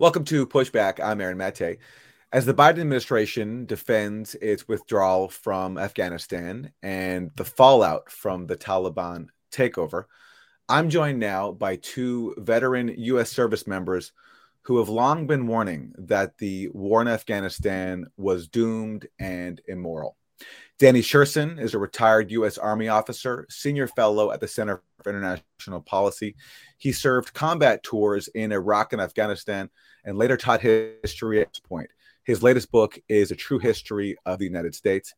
Welcome to Pushback. I'm Aaron Mate. As the Biden administration defends its withdrawal from Afghanistan and the fallout from the Taliban takeover, I'm joined now by two veteran U.S. service members who have long been warning that the war in Afghanistan was doomed and immoral. Danny Sjursen is a retired U.S. Army officer, senior fellow at the Center for International Policy. He served combat tours in Iraq and Afghanistan and later taught history at West Point. His latest book is A True History of the United States.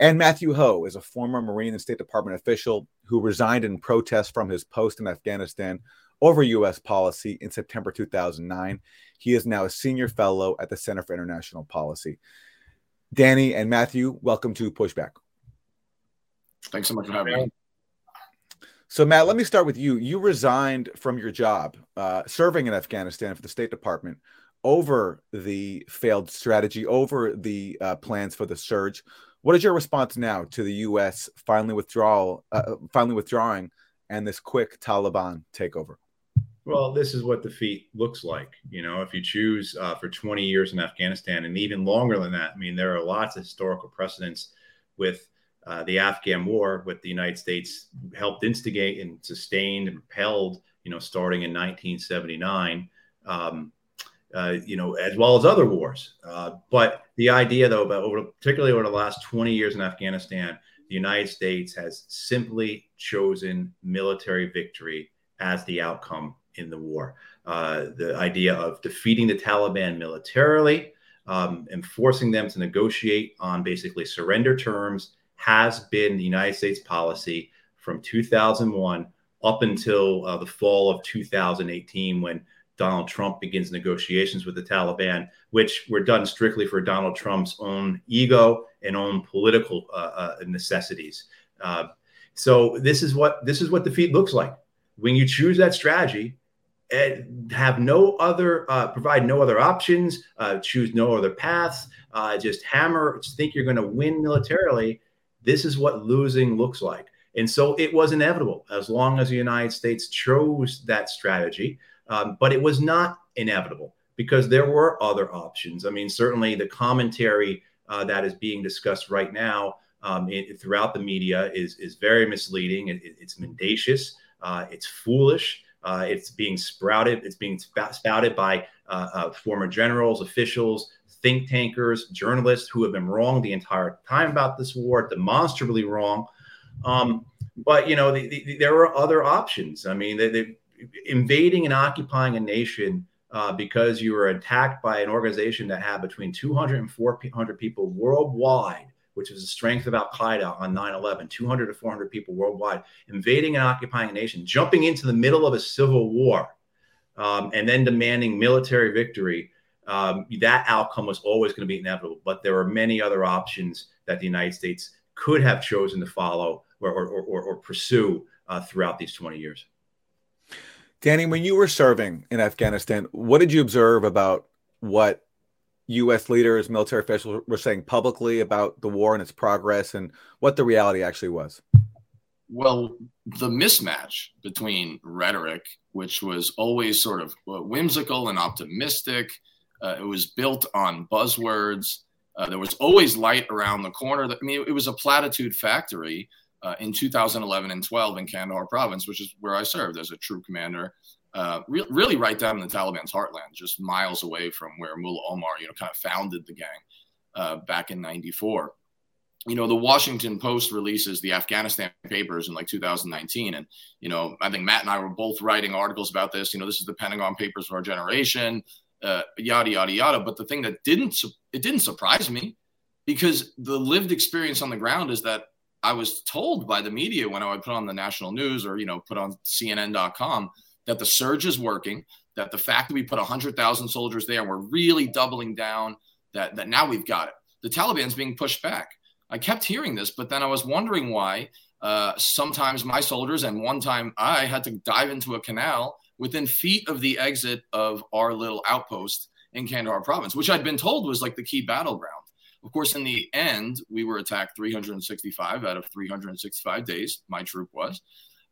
And Matthew Hoh is a former Marine and State Department official who resigned in protest from his post in Afghanistan over U.S. policy in September 2009. He is now a senior fellow at the Center for International Policy. Danny and Matthew, welcome to Pushback. Thanks so much for having me. So, Matt, let me start with you. You resigned from your job uh, serving in Afghanistan for the State Department over the failed strategy, over the uh, plans for the surge. What is your response now to the U.S. finally withdrawal, uh, finally withdrawing, and this quick Taliban takeover? Well, this is what defeat looks like. You know, if you choose uh, for 20 years in Afghanistan and even longer than that, I mean, there are lots of historical precedents with uh, the Afghan War, with the United States helped instigate and sustained and propelled, you know, starting in 1979, um, uh, you know, as well as other wars. Uh, but the idea, though, about over, particularly over the last 20 years in Afghanistan, the United States has simply chosen military victory as the outcome in the war. Uh, the idea of defeating the Taliban militarily um, and forcing them to negotiate on basically surrender terms has been the United States policy from 2001 up until uh, the fall of 2018 when Donald Trump begins negotiations with the Taliban, which were done strictly for Donald Trump's own ego and own political uh, uh, necessities. Uh, so this is what this is what defeat looks like when you choose that strategy have no other uh, provide no other options uh, choose no other paths just hammer just think you're going to win militarily this is what losing looks like. And so it was inevitable as long as the united states chose that strategy um, but it was not inevitable because there were other options. I mean certainly the commentary uh, that is being discussed right now um, it, throughout the media is is very misleading. It, it's mendacious uh, it's foolish uh, it's being sprouted. It's being spouted by uh, uh, former generals, officials, think tankers, journalists who have been wrong the entire time about this war, demonstrably wrong. Um, but you know, the, the, there are other options. I mean, they, they, invading and occupying a nation uh, because you were attacked by an organization that had between 200 and 400 people worldwide which is the strength of Al Qaeda on 9 11, 200 to 400 people worldwide, invading and occupying a nation, jumping into the middle of a civil war, um, and then demanding military victory. Um, that outcome was always going to be inevitable. But there are many other options that the United States could have chosen to follow or, or, or, or pursue uh, throughout these 20 years. Danny, when you were serving in Afghanistan, what did you observe about what U.S. leaders, military officials were saying publicly about the war and its progress and what the reality actually was? Well, the mismatch between rhetoric, which was always sort of whimsical and optimistic, uh, it was built on buzzwords. Uh, there was always light around the corner. I mean, it was a platitude factory uh, in 2011 and 12 in Kandahar province, which is where I served as a troop commander uh, re- really right down in the Taliban's heartland, just miles away from where Mullah Omar, you know, kind of founded the gang uh, back in '94. You know, the Washington Post releases the Afghanistan papers in like 2019, and you know, I think Matt and I were both writing articles about this. You know, this is the Pentagon Papers of our generation, uh, yada yada yada. But the thing that didn't it didn't surprise me because the lived experience on the ground is that I was told by the media when I would put on the national news or you know put on CNN.com that the surge is working, that the fact that we put 100,000 soldiers there we're really doubling down, that, that now we've got it. The Taliban's being pushed back. I kept hearing this, but then I was wondering why uh, sometimes my soldiers and one time I had to dive into a canal within feet of the exit of our little outpost in Kandahar province, which I'd been told was like the key battleground. Of course, in the end, we were attacked 365 out of 365 days. My troop was.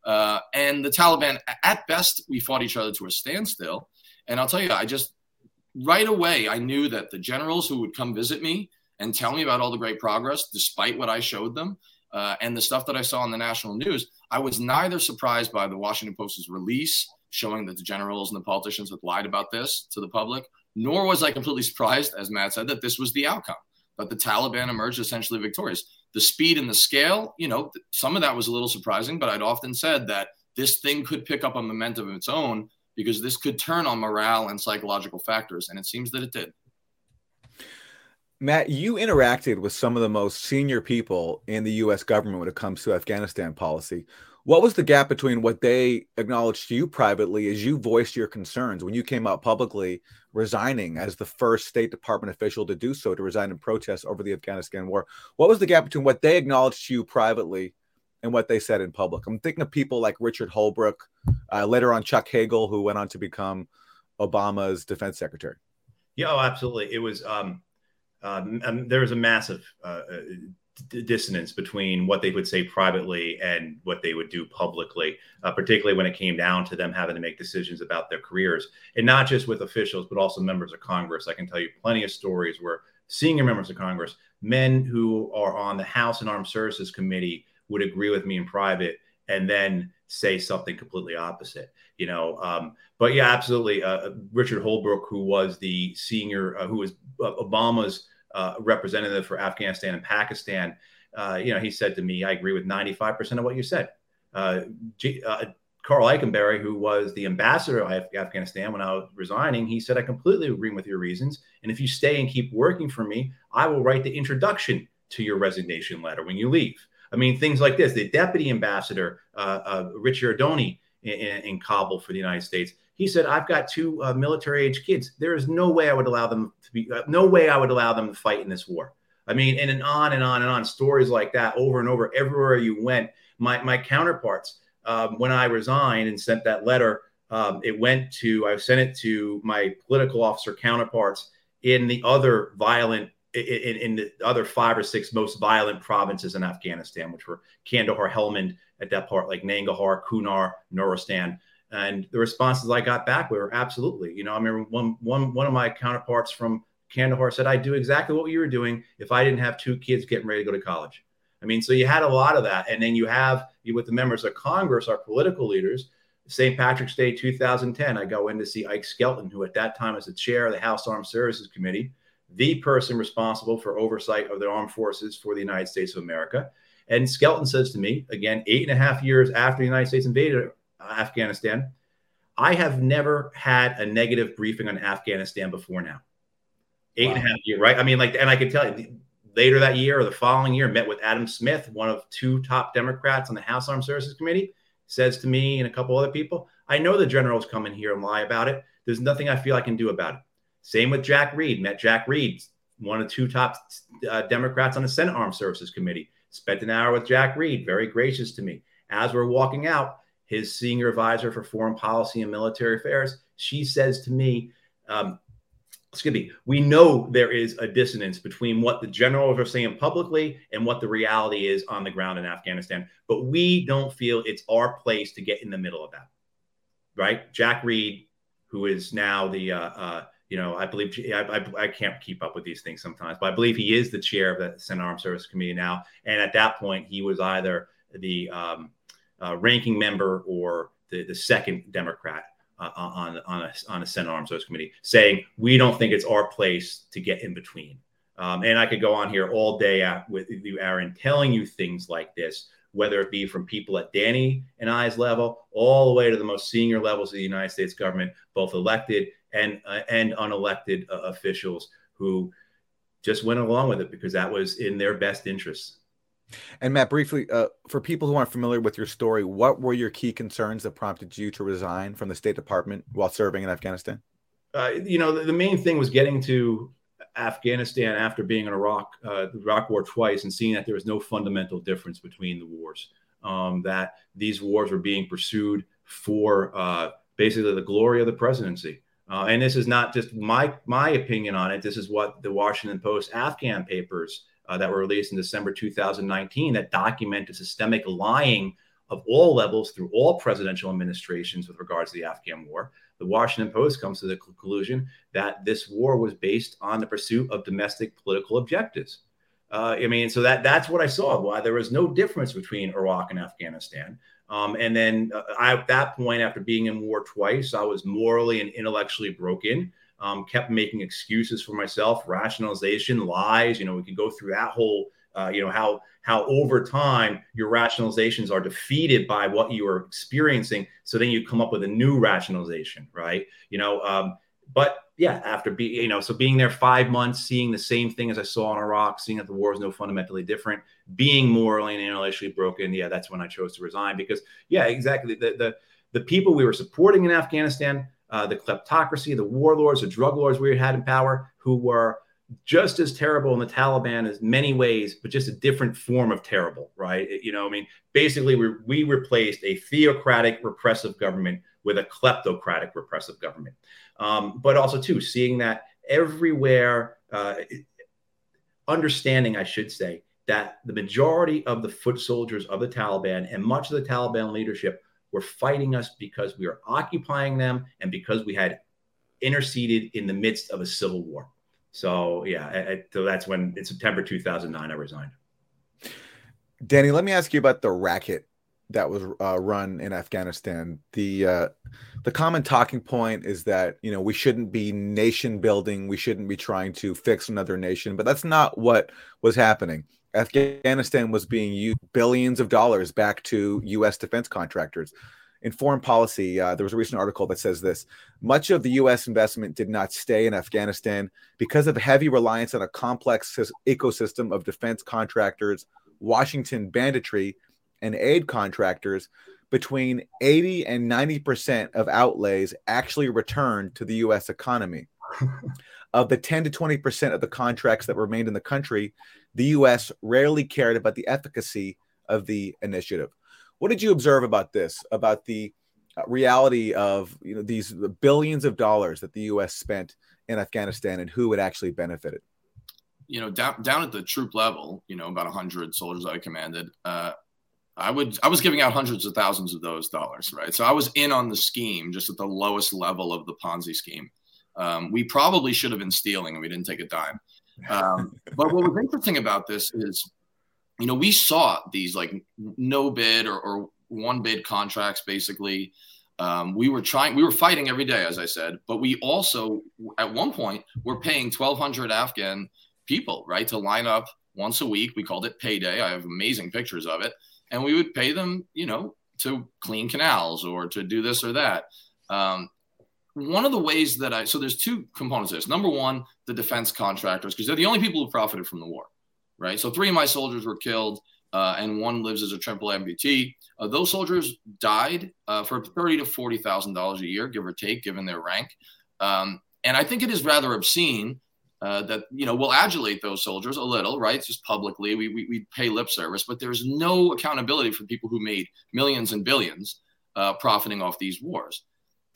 Uh, and the Taliban, at best, we fought each other to a standstill. And I'll tell you, I just right away, I knew that the generals who would come visit me and tell me about all the great progress, despite what I showed them, uh, and the stuff that I saw on the national news, I was neither surprised by the Washington Post's release showing that the generals and the politicians had lied about this to the public, nor was I completely surprised, as Matt said, that this was the outcome, that the Taliban emerged essentially victorious. The speed and the scale, you know, some of that was a little surprising, but I'd often said that this thing could pick up a momentum of its own because this could turn on morale and psychological factors. And it seems that it did. Matt, you interacted with some of the most senior people in the US government when it comes to Afghanistan policy. What was the gap between what they acknowledged to you privately as you voiced your concerns when you came out publicly resigning as the first State Department official to do so to resign in protest over the Afghanistan war? What was the gap between what they acknowledged to you privately and what they said in public? I'm thinking of people like Richard Holbrooke, uh, later on Chuck Hagel, who went on to become Obama's defense secretary. Yeah, oh, absolutely. It was um, um, um, there was a massive uh, dissonance between what they would say privately and what they would do publicly, uh, particularly when it came down to them having to make decisions about their careers, and not just with officials, but also members of Congress. I can tell you plenty of stories where senior members of Congress, men who are on the House and Armed Services Committee, would agree with me in private and then say something completely opposite you know um, but yeah absolutely uh, richard holbrooke who was the senior uh, who was uh, obama's uh, representative for afghanistan and pakistan uh, you know he said to me i agree with 95% of what you said uh, G- Karl Eikenberry, who was the ambassador of Afghanistan when I was resigning, he said, I completely agree with your reasons. And if you stay and keep working for me, I will write the introduction to your resignation letter when you leave. I mean, things like this. The deputy ambassador, uh, uh, Ricciardone in, in, Kabul for the United States, he said, "I've got two uh, military-age kids. There is no way I would allow them to be. Uh, no way I would allow them to fight in this war." I mean, and, and on and on and on, stories like that over and over. Everywhere you went, my my counterparts, um, when I resigned and sent that letter, um, it went to I sent it to my political officer counterparts in the other violent in, in, the other five or six most violent provinces in Afghanistan, which were Kandahar, Helmand, at that part, like Nangarhar, Kunar, Nuristan. And the responses I got back were absolutely. You know, I remember one one one of my counterparts from Kandahar said, "I'd do exactly what you were doing if I didn't have two kids getting ready to go to college." I mean, so you had a lot of that, and then you have you with the members of Congress, our political leaders. St. Patrick's Day 2010, I go in to see Ike Skelton, who at that time was the chair of the House Armed Services Committee the person responsible for oversight of the armed forces for the United States of America. And Skelton says to me, again, eight and a half years after the United States invaded Afghanistan, I have never had a negative briefing on Afghanistan before now. Eight wow. and a half years, right? I mean, like, and I can tell you later that year or the following year, met with Adam Smith, one of two top Democrats on the House Armed Services Committee, says to me and a couple other people, I know the generals come in here and lie about it. There's nothing I feel I can do about it. Same with Jack Reed. Met Jack Reed, one of two top uh, Democrats on the Senate Armed Services Committee. Spent an hour with Jack Reed, very gracious to me. As we're walking out, his senior advisor for foreign policy and military affairs, she says to me, um, excuse me, we know there is a dissonance between what the generals are saying publicly and what the reality is on the ground in Afghanistan. But we don't feel it's our place to get in the middle of that. Right? Jack Reed, who is now the uh, uh, you know, I believe I, I, I, can't keep up with these things sometimes, but I believe he is the chair of the Senate Armed Services Committee now. And at that point, he was either the um, uh, ranking member or the, the second Democrat uh, on on a, on a Senate Armed Services Committee, saying we don't think it's our place to get in between. Um, and I could go on here all day at, with you, Aaron, telling you things like this, whether it be from people at Danny and I's level, all the way to the most senior levels of the United States government, both elected and uh, and unelected uh, officials who just went along with it because that was in their best interests. And Matt, briefly, uh, for people who aren't familiar with your story, what were your key concerns that prompted you to resign from the State Department while serving in Afghanistan? Uh, you know, the, the, main thing was getting to Afghanistan after being in Iraq, uh, the Iraq War twice, and seeing that there was no fundamental difference between the wars. Um, that these wars were being pursued for uh, basically the glory of the presidency. Uh, and this is not just my my opinion on it. This is what the Washington Post Afghan papers uh, that were released in December 2019 that documented systemic lying of all levels through all presidential administrations with regards to the Afghan war. The Washington Post comes to the conclusion that this war was based on the pursuit of domestic political objectives. Uh, I mean, so that that's what I saw. Why there was no difference between Iraq and Afghanistan. Um, and then uh, I, at that point, after being in war twice, I was morally and intellectually broken. Um, kept making excuses for myself, rationalization, lies. You know, we could go through that whole. Uh, you know how how over time your rationalizations are defeated by what you are experiencing. So then you come up with a new rationalization, right? You know, um, but yeah, after being, you know, so being there five months, seeing the same thing as I saw in Iraq, seeing that the war is no fundamentally different, being morally and intellectually broken, yeah, that's when I chose to resign because, yeah, exactly. The the the people we were supporting in Afghanistan, uh, the kleptocracy, the warlords, the drug lords we had in power, who were just as terrible in the Taliban as many ways, but just a different form of terrible, right? You know, I mean, basically, we we replaced a theocratic repressive government with a kleptocratic repressive government. Um, but also, too, seeing that everywhere, uh, understanding, I should say, that the majority of the foot soldiers of the Taliban and much of the Taliban leadership were fighting us because we were occupying them and because we had interceded in the midst of a civil war. So, yeah, I, I, so that's when in September 2009, I resigned. Danny, let me ask you about the racket that was uh, run in Afghanistan. The uh, the common talking point is that you know we shouldn't be nation building, we shouldn't be trying to fix another nation, but that's not what was happening. Afghanistan was being used billions of dollars back to U.S. defense contractors. In foreign policy, uh, there was a recent article that says this much of the U.S. investment did not stay in Afghanistan because of heavy reliance on a complex ecosystem of defense contractors, Washington banditry, and aid contractors, between 80 and 90% of outlays actually returned to the US economy. of the 10 to 20% of the contracts that remained in the country, the US rarely cared about the efficacy of the initiative. What did you observe about this, about the uh, reality of you know these billions of dollars that the US spent in Afghanistan and who it actually benefited? You know, down down at the troop level, you know, about 100 soldiers I commanded, uh, I would I was giving out hundreds of thousands of those dollars, right? So I was in on the scheme, just at the lowest level of the Ponzi scheme. Um, we probably should have been stealing, and we didn't take a dime. Um, but what was interesting about this is, you know, we saw these like no bid or, or one bid contracts, basically. Um, we were trying, we were fighting every day, as I said, but we also, at one point, were paying 1,200 Afghan people, right, to line up once a week. We called it payday. I have amazing pictures of it and we would pay them, you know, to clean canals or to do this or that. Um, one of the ways that I so there's two components to this. Number one, the defense contractors, because they're the only people who profited from the war, right? So three of my soldiers were killed, uh, and one lives as a triple amputee. Uh, those soldiers died uh, for thirty to forty thousand dollars a year, give or take, given their rank. Um, and I think it is rather obscene uh, that you know we'll adulate those soldiers a little, right? Just publicly, we, we, we pay lip service, but there's no accountability for people who made millions and billions uh, profiting off these wars.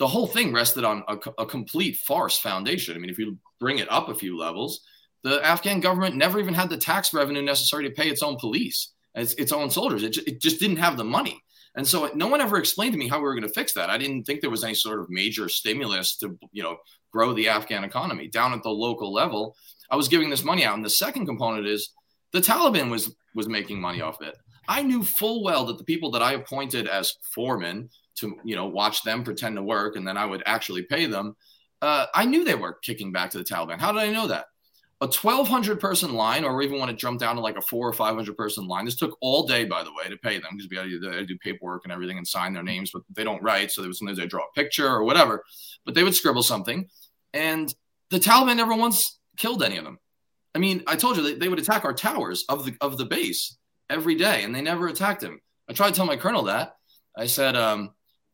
The whole thing rested on a, a, complete farce foundation. I mean, if you bring it up a few levels, the Afghan government never even had the tax revenue necessary to pay its own police, its, its own soldiers. It, it just didn't have the money. And so no one ever explained to me how we were going to fix that. I didn't think there was any sort of major stimulus to, you know, grow the Afghan economy down at the local level. I was giving this money out. And the second component is the Taliban was was making money off it. I knew full well that the people that I appointed as foremen to, you know, watch them pretend to work and then I would actually pay them. Uh, I knew they were kicking back to the Taliban. How did I know that? a 1200 person line or even when it jumped down to like a four or 500 person line this took all day by the way to pay them because we had to, do, do paperwork and everything and sign their names but they don't write so there was sometimes they draw a picture or whatever but they would scribble something and the taliban never once killed any of them i mean i told you they, they would attack our towers of the of the base every day and they never attacked him i tried to tell my colonel that i said um,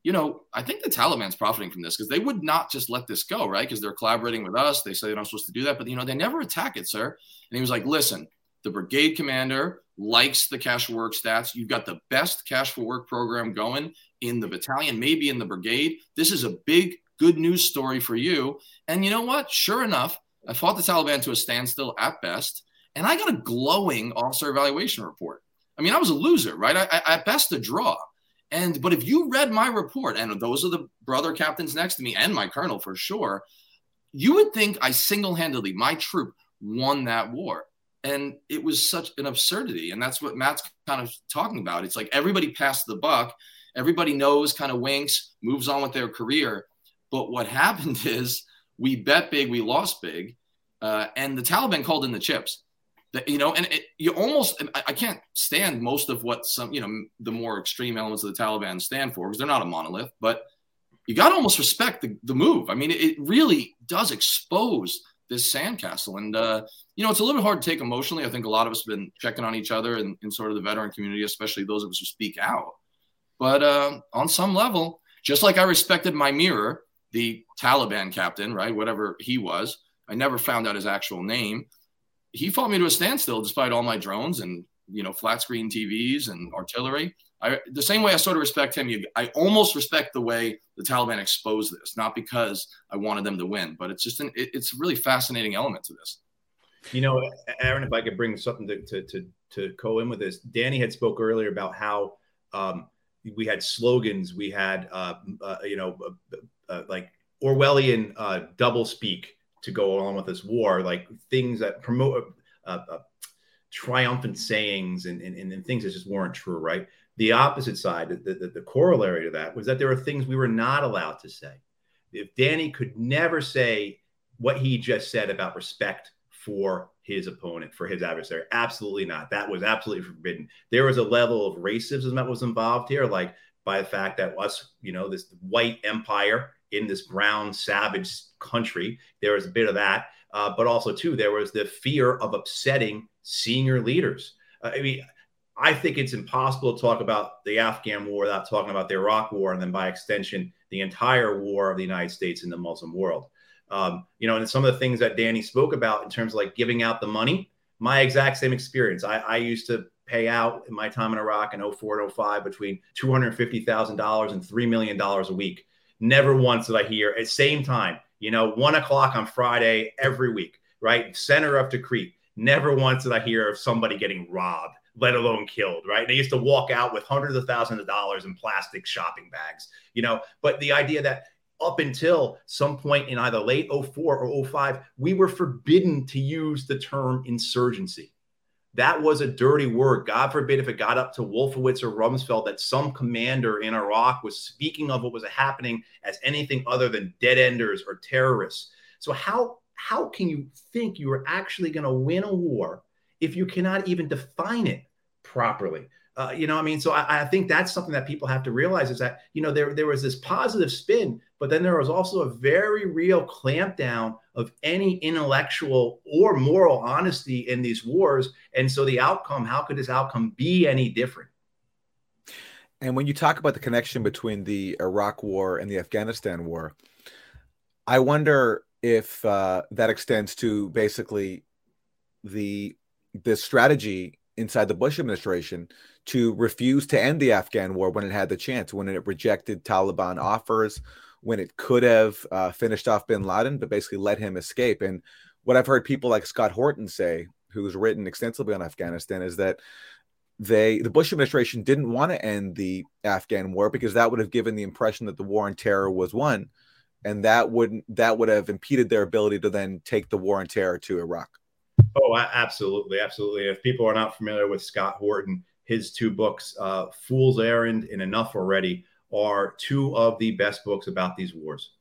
you know, I think the Taliban's profiting from this because they would not just let this go, right? Because they're collaborating with us. They say they're not supposed to do that, but you know, they never attack it, sir. And he was like, listen, the brigade commander likes the cash for work stats. You've got the best cash for work program going in the battalion, maybe in the brigade. This is a big, good news story for you. And you know what? Sure enough, I fought the Taliban to a standstill at best, and I got a glowing officer evaluation report. I mean, I was a loser, right? I, I, at best, a draw. And but if you read my report, and those are the brother captains next to me and my colonel for sure, you would think I single-handedly, my troop won that war. And it was such an absurdity. And that's what Matt's kind of talking about. It's like everybody passed the buck, everybody knows, kind of winks, moves on with their career. But what happened is we bet big, we lost big, uh, and the Taliban called in the chips you know, and it, you almost, I can't stand most of what some, you know, the more extreme elements of the Taliban stand for because they're not a monolith, but you got to almost respect the, the move. I mean, it, it really does expose this sandcastle. And, uh, you know, it's a little bit hard to take emotionally. I think a lot of us have been checking on each other in, in sort of the veteran community, especially those of us who speak out. But uh, on some level, just like I respected my mirror, the Taliban captain, right, whatever he was, I never found out his actual name he fought me to a standstill despite all my drones and you know flat screen TVs and artillery. I, the same way I sort of respect him, you, I almost respect the way the Taliban exposed this, not because I wanted them to win, but it's just an, it, it's a really fascinating element to this. You know, Aaron, if I could bring something to to to, to co in with this, Danny had spoke earlier about how um, we had slogans, we had uh, uh, you know uh, uh like Orwellian uh, double speak to go along with this war, like things that promote uh, uh, triumphant sayings and, and, and, things that just weren't true, right? The opposite side, the, the, the corollary to that was that there were things we were not allowed to say. If Danny could never say what he just said about respect for his opponent, for his adversary, absolutely not. That was absolutely forbidden. There was a level of racism that was involved here, like by the fact that us, you know, this white empire in this brown savage country. There was a bit of that, uh, but also too there was the fear of upsetting senior leaders. Uh, I mean, I think it's impossible to talk about the Afghan war without talking about the Iraq war, and then by extension, the entire war of the United States in the Muslim world. Um, you know, and some of the things that Danny spoke about in terms of like giving out the money, my exact same experience. I, I used to pay out in my time in Iraq in 04 and 05 between $250,000 and $3 million a week Never once did I hear at same time, you know, one o'clock on Friday every week, right? Center of Tikrit. Never once did I hear of somebody getting robbed, let alone killed, right? They used to walk out with hundreds of thousands of dollars in plastic shopping bags, you know. But the idea that up until some point in either late 04 or 05, we were forbidden to use the term insurgency. That was a dirty word. God forbid if it got up to Wolfowitz or Rumsfeld that some commander in Iraq was speaking of what was happening as anything other than dead enders or terrorists. So how how can you think you are actually going to win a war if you cannot even define it properly? Uh, you know, I mean, so I, I, think that's something that people have to realize is that you know there there was this positive spin, but then there was also a very real clampdown of any intellectual or moral honesty in these wars, and so the outcome, how could this outcome be any different? And when you talk about the connection between the Iraq War and the Afghanistan War, I wonder if uh, that extends to basically the the strategy inside the Bush administration to refuse to end the Afghan war when it had the chance, when it rejected Taliban offers, when it could have uh, finished off bin Laden, but basically let him escape. And what I've heard people like Scott Horton say, who's written extensively on Afghanistan, is that they the Bush administration didn't want to end the Afghan war because that would have given the impression that the war on terror was won, and that wouldn't that would have impeded their ability to then take the war on terror to Iraq. Oh, absolutely, absolutely. If people are not familiar with Scott Horton, his two books, uh, Fool's Errand and Enough Already, are two of the best books about these wars.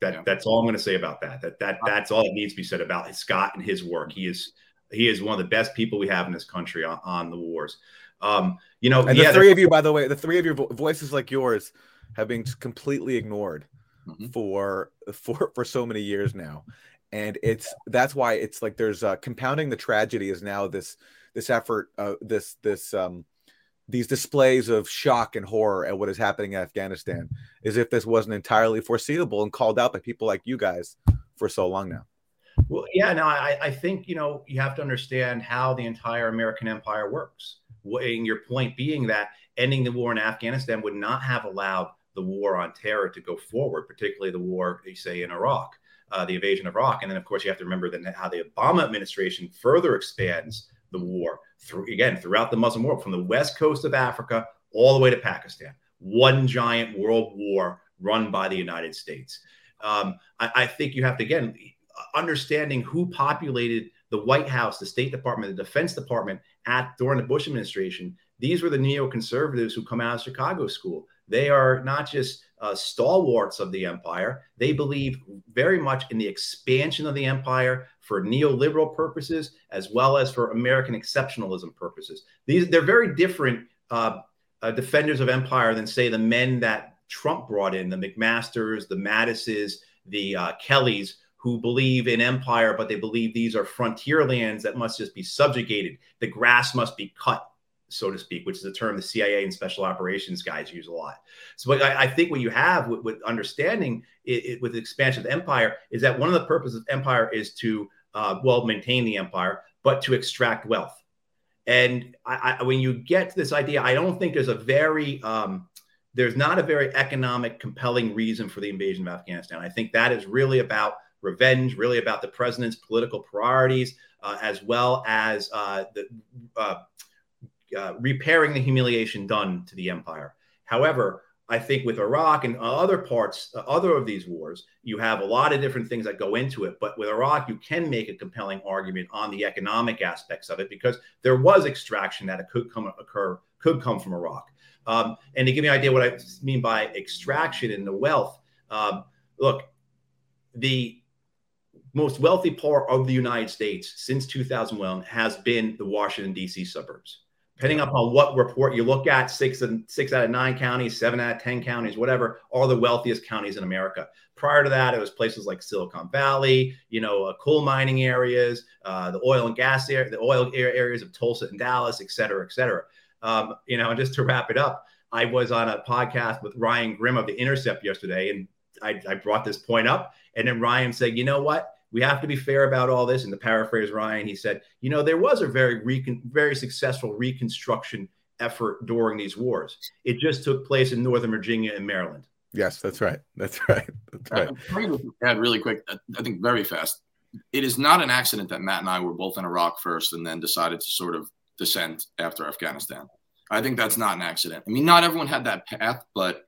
That yeah. that's all I'm going to say about that. That that that's all that needs to be said about Scott and his work. He is he is one of the best people we have in this country on, on the wars. Um, you know, and yeah, the three of you, by the way, the three of your vo- voices like yours have been completely ignored mm-hmm. for for for so many years now, and it's that's why it's like there's uh, compounding the tragedy is now this this effort, uh, this this um, these displays of shock and horror at what is happening in Afghanistan, as if this wasn't entirely foreseeable and called out by people like you guys for so long now. Well, yeah, no, I, I think you know you have to understand how the entire American empire works. And your point being that ending the war in Afghanistan would not have allowed the war on terror to go forward, particularly the war, you say, in Iraq, uh, the invasion of Iraq. And then, of course, you have to remember that how the Obama administration further expands the war through again throughout the Muslim world, from the west coast of Africa all the way to Pakistan. One giant world war run by the United States. Um, I, I think you have to, again, understanding who populated the White House, the State Department, the Defense Department at during the Bush administration. These were the neoconservatives who come out of Chicago School. They are not just uh, stalwarts of the empire. They believe very much in the expansion of the empire for neoliberal purposes as well as for American exceptionalism purposes. These they're very different uh, uh, defenders of empire than say the men that Trump brought in, the McMasters, the Mattises, the uh, Kellys, who believe in empire, but they believe these are frontier lands that must just be subjugated. The grass must be cut so to speak, which is a term the CIA and special operations guys use a lot. So, I, I think what you have with, with understanding it, it, with the expansion of the empire is that one of the purposes of empire is to, uh, well, maintain the empire, but to extract wealth. And I, I, when you get to this idea, I don't think there's a very um, there's not a very economic, compelling reason for the invasion of Afghanistan. I think that is really about revenge, really about the president's political priorities, uh, as well as uh, the uh, repairing the humiliation done to the empire. However, I think with Iraq and other parts, uh, other of these wars, you have a lot of different things that go into it. But with Iraq, you can make a compelling argument on the economic aspects of it because there was extraction that could come occur could come from Iraq. Um, and to give you an idea what I mean by extraction and the wealth, um, look, the most wealthy part of the United States since 2001 has been the Washington D.C. suburbs depending upon what report you look at, six and six out of nine counties, seven out of ten counties, whatever, are the wealthiest counties in America. Prior to that, it was places like Silicon Valley, you know, uh, coal mining areas, uh, the oil and gas area, the oil areas of Tulsa and Dallas, et cetera, et cetera. Um, you know, and just to wrap it up, I was on a podcast with Ryan Grim of The Intercept yesterday, and I, I brought this point up, and then Ryan said, "You know what? We have to be fair about all this. And to paraphrase Ryan, he said, you know, there was a very recon- very successful reconstruction effort during these wars. It just took place in Northern Virginia and Maryland. Yes, that's right. That's right. That's right. Add really quick, I think very fast. It is not an accident that Matt and I were both in Iraq first and then decided to sort of descend after Afghanistan. I think that's not an accident. I mean, not everyone had that path, but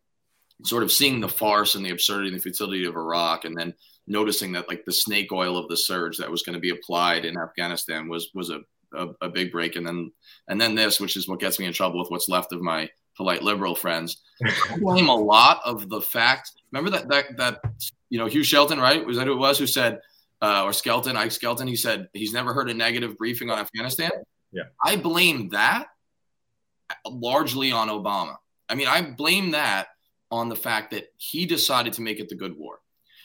sort of seeing the farce and the absurdity and the futility of Iraq and then noticing that like the snake oil of the surge that was going to be applied in Afghanistan was was a, a, a big break, and then and then this, which is what gets me in trouble with what's left of my polite liberal friends. I blame a lot of the fact. Remember that that that you know Hugh Shelton, right? Was that who it was who said, uh, or Skelton, Ike Skelton? He said he's never heard a negative briefing on Afghanistan. Yeah, I blame that largely on Obama. I mean, I blame that on the fact that he decided to make it the good war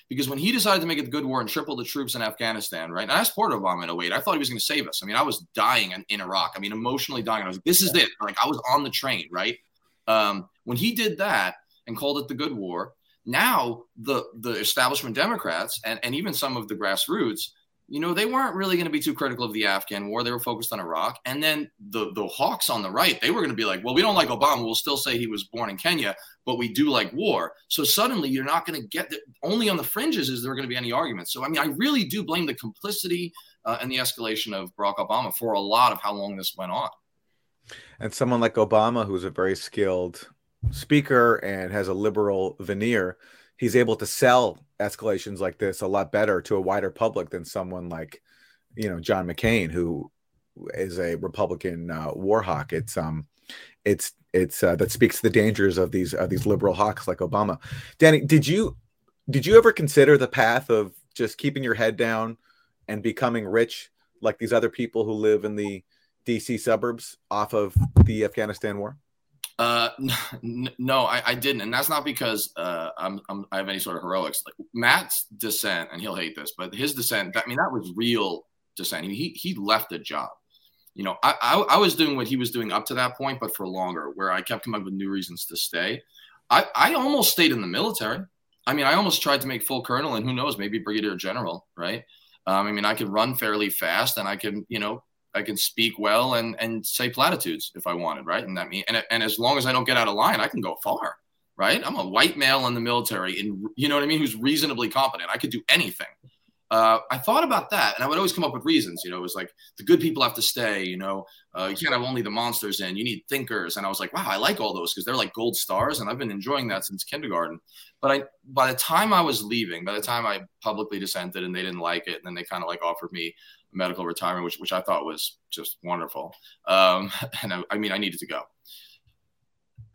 because when he decided to make it the good war and triple the troops in Afghanistan, right? And I supported Obama in 08. I thought he was going to save us. I mean, I was dying in, in, Iraq. I mean, emotionally dying. I was like, this is it. Like I was on the train, right? Um, when he did that and called it the good war, now the the establishment Democrats and, and even some of the grassroots you know, they weren't really going to be too critical of the Afghan war. They were focused on Iraq. And then the the hawks on the right, they were going to be like, well, we don't like Obama. We'll still say he was born in Kenya, but we do like war. So suddenly you're not going to get the, only on the fringes is there going to be any arguments. So I mean, I really do blame the complicity uh, and the escalation of Barack Obama for a lot of how long this went on. And someone like Obama, who's a very skilled speaker and has a liberal veneer, he's able to sell escalations like this a lot better to a wider public than someone like you know John McCain who is a Republican uh, war hawk. It's um it's it's uh, that speaks to the dangers of these of these liberal hawks like Obama. Danny, did you did you ever consider the path of just keeping your head down and becoming rich like these other people who live in the DC suburbs off of the Afghanistan war? Uh, no, I, I, didn't, and that's not because uh, I'm, I'm, i have any sort of heroics. Like Matt's dissent, and he'll hate this, but his dissent. I mean, that was real dissent. He he left a job. You know, I, I, I was doing what he was doing up to that point, but for longer, where I kept coming up with new reasons to stay. I I almost stayed in the military. I mean, I almost tried to make full colonel, and who knows, maybe brigadier general, right? Um, I mean, I could run fairly fast, and I can, you know, I can speak well and and say platitudes if I wanted, right? And that mean and and as long as I don't get out of line, I can go far, right? I'm a white male in the military, and you know what I mean, who's reasonably competent. I could do anything. Uh, I thought about that, and I would always come up with reasons. You know, it was like the good people have to stay. You know, uh, you can't have only the monsters in. You need thinkers. And I was like, wow, I like all those because they're like gold stars, and I've been enjoying that since kindergarten. But I, by the time I was leaving, by the time I publicly dissented, and they didn't like it, and then they kind of like offered me medical retirement, which which I thought was just wonderful. Um, and I, I mean, I needed to go.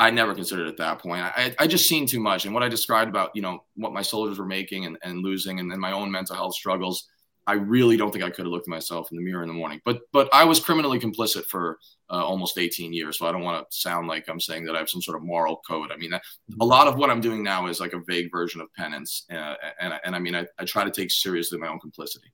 I never considered at that point. I, I just seen too much. And what I described about, you know, what my soldiers were making and, and losing and then my own mental health struggles, I really don't think I could have looked at myself in the mirror in the morning. But but I was criminally complicit for uh, almost 18 years. So I don't want to sound like I'm saying that I have some sort of moral code. I mean, a lot of what I'm doing now is like a vague version of penance. Uh, and, and I mean, I, I try to take seriously my own complicity.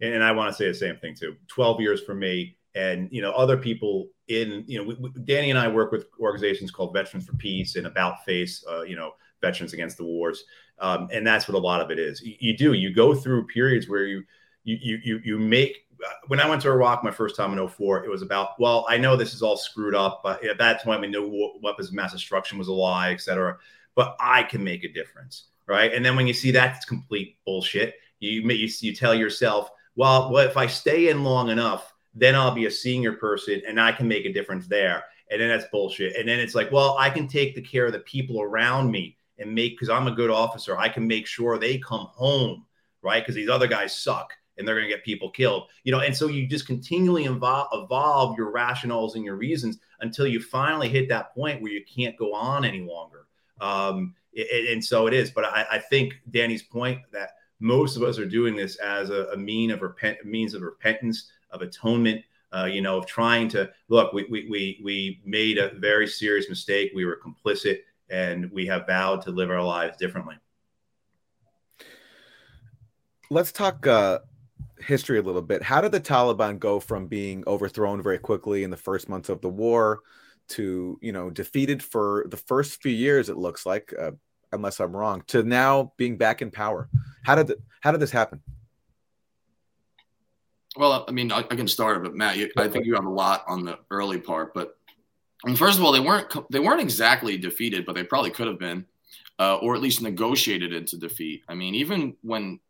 And I want to say the same thing too. 12 years for me and you know other people in you know we, we, Danny and I work with organizations called Veterans for Peace and About Face, uh, you know Veterans Against the Wars, um, and that's what a lot of it is. You, you, do you go through periods where you you you you make. Uh, when I went to Iraq my first time in 04, it was about well I know this is all screwed up, but at that point we knew weapons of mass destruction was a lie, etc. But I can make a difference, right? And then when you see that's complete bullshit, you you, you tell yourself, well, well, if I stay in long enough then I'll be a senior person and I can make a difference there. And then that's bullshit. And then it's like, well, I can take the care of the people around me and make because I'm a good officer, I can make sure they come home, right? Because these other guys suck and they're going to get people killed, you know. And so you just continually evolve, your rationales and your reasons until you finally hit that point where you can't go on any longer. Um, it, and so it is. But I, I, think Danny's point that most of us are doing this as a, a mean of repent, means of repentance of atonement, uh, you know, of trying to look, we, we, we, we made a very serious mistake. We were complicit and we have vowed to live our lives differently. Let's talk uh, history a little bit. How did the Taliban go from being overthrown very quickly in the first months of the war to, you know, defeated for the first few years, it looks like, uh, unless I'm wrong, to now being back in power? How did, how did this happen? Well, I mean, I, I can start, but Matt, you, I think you have a lot on the early part. But I mean, first of all, they weren't they weren't exactly defeated, but they probably could have been, uh, or at least negotiated into defeat. I mean, even when